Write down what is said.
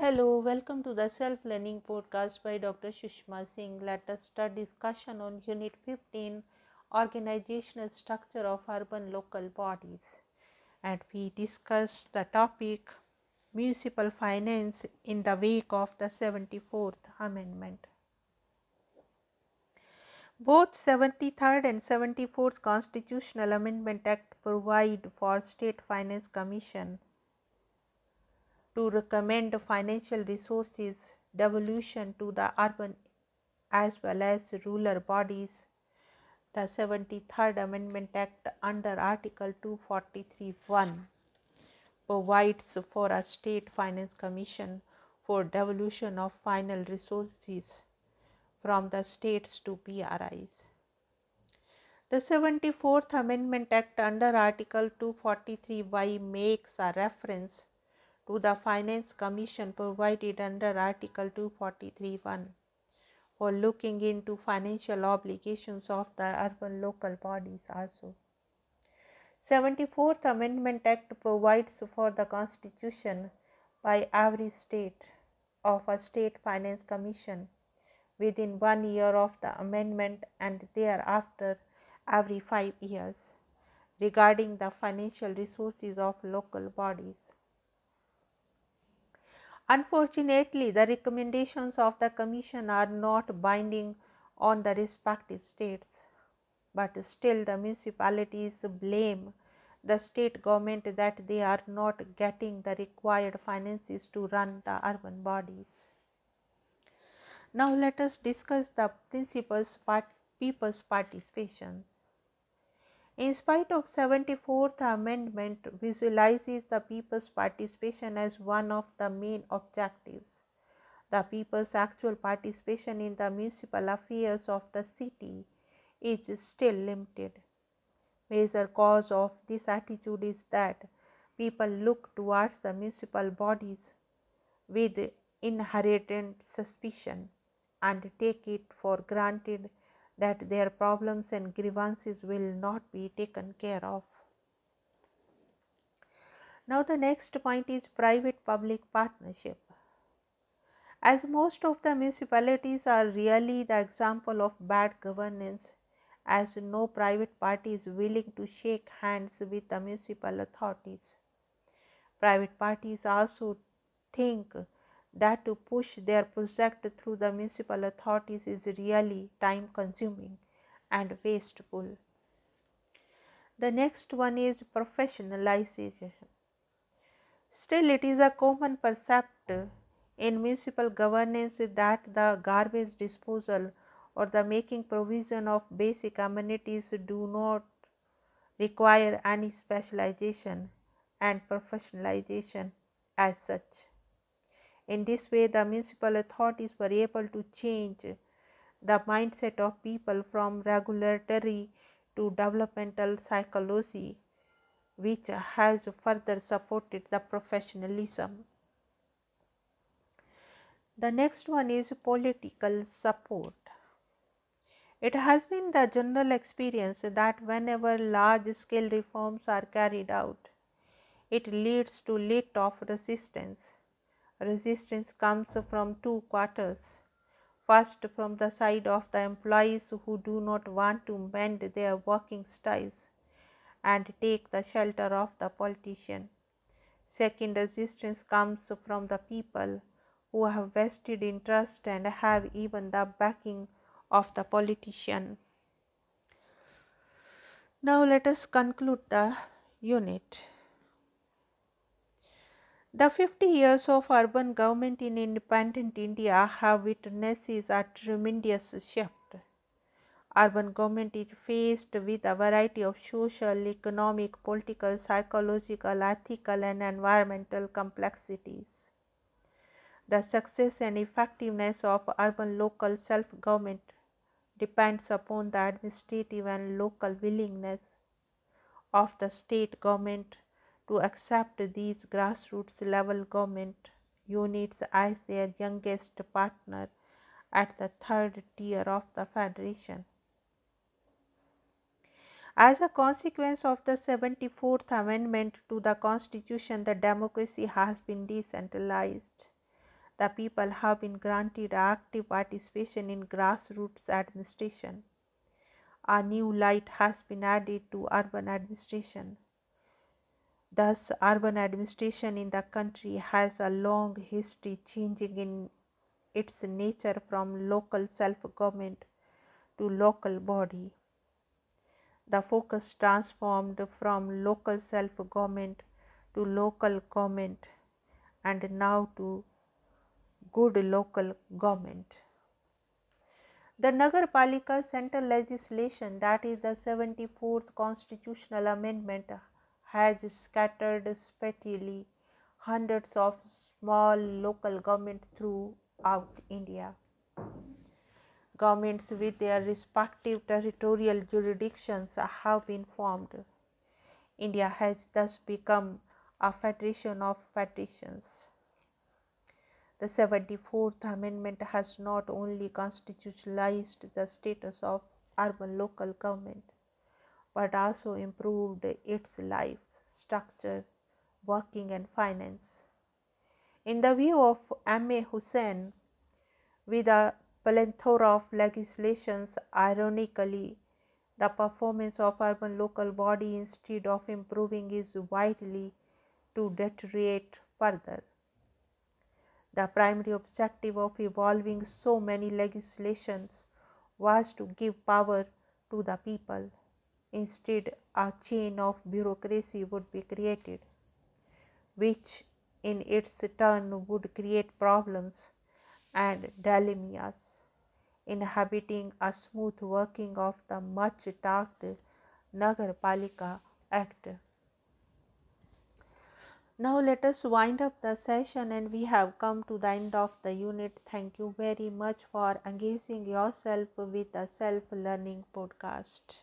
Hello, welcome to the Self Learning Podcast by Dr. Sushma Singh. Let us start discussion on Unit 15 Organizational Structure of Urban Local Bodies. And we discuss the topic Municipal Finance in the wake of the 74th Amendment. Both 73rd and 74th Constitutional Amendment Act provide for State Finance Commission to recommend financial resources devolution to the urban as well as rural bodies. The 73rd Amendment Act under Article 243I provides for a state finance commission for devolution of final resources from the states to PRIs. The 74th Amendment Act under Article 243Y makes a reference to the Finance Commission provided under Article 243I for looking into financial obligations of the urban local bodies also. 74th Amendment Act provides for the constitution by every state of a state finance commission within one year of the amendment and thereafter every five years regarding the financial resources of local bodies. Unfortunately, the recommendations of the Commission are not binding on the respective states, but still the municipalities blame the state government that they are not getting the required finances to run the urban bodies. Now, let us discuss the principles part, people's participation. In spite of 74th Amendment visualizes the people's participation as one of the main objectives. The people's actual participation in the municipal affairs of the city is still limited. Major cause of this attitude is that people look towards the municipal bodies with inherent suspicion and take it for granted that their problems and grievances will not be taken care of. Now, the next point is private public partnership. As most of the municipalities are really the example of bad governance, as no private party is willing to shake hands with the municipal authorities. Private parties also think that to push their project through the municipal authorities is really time consuming and wasteful. The next one is professionalization. Still, it is a common percept in municipal governance that the garbage disposal or the making provision of basic amenities do not require any specialization and professionalization as such. In this way, the municipal authorities were able to change the mindset of people from regulatory to developmental psychology, which has further supported the professionalism. The next one is political support. It has been the general experience that whenever large scale reforms are carried out, it leads to lot of resistance resistance comes from two quarters. First, from the side of the employees who do not want to bend their working styles and take the shelter of the politician. Second, resistance comes from the people who have vested interest and have even the backing of the politician. Now, let us conclude the unit. The 50 years of urban government in independent India have witnessed a tremendous shift. Urban government is faced with a variety of social, economic, political, psychological, ethical, and environmental complexities. The success and effectiveness of urban local self government depends upon the administrative and local willingness of the state government to accept these grassroots level government units as their youngest partner at the third tier of the federation. As a consequence of the 74th Amendment to the Constitution, the democracy has been decentralized. The people have been granted active participation in grassroots administration. A new light has been added to urban administration. Thus, urban administration in the country has a long history changing in its nature from local self government to local body. The focus transformed from local self government to local government and now to good local government. The Nagar Palika central legislation, that is the 74th constitutional amendment, has scattered speedily hundreds of small local governments throughout India. Governments with their respective territorial jurisdictions have been formed. India has thus become a federation of federations. The 74th Amendment has not only constitutionalized the status of urban local government but also improved its life, structure, working, and finance. In the view of M. A. Hussain, with a plethora of legislations, ironically, the performance of urban local body instead of improving is widely to deteriorate further. The primary objective of evolving so many legislations was to give power to the people. Instead, a chain of bureaucracy would be created, which in its turn would create problems and dilemmas, inhibiting a smooth working of the much talked Nagar Palika Act. Now let us wind up the session and we have come to the end of the unit. Thank you very much for engaging yourself with the self learning podcast.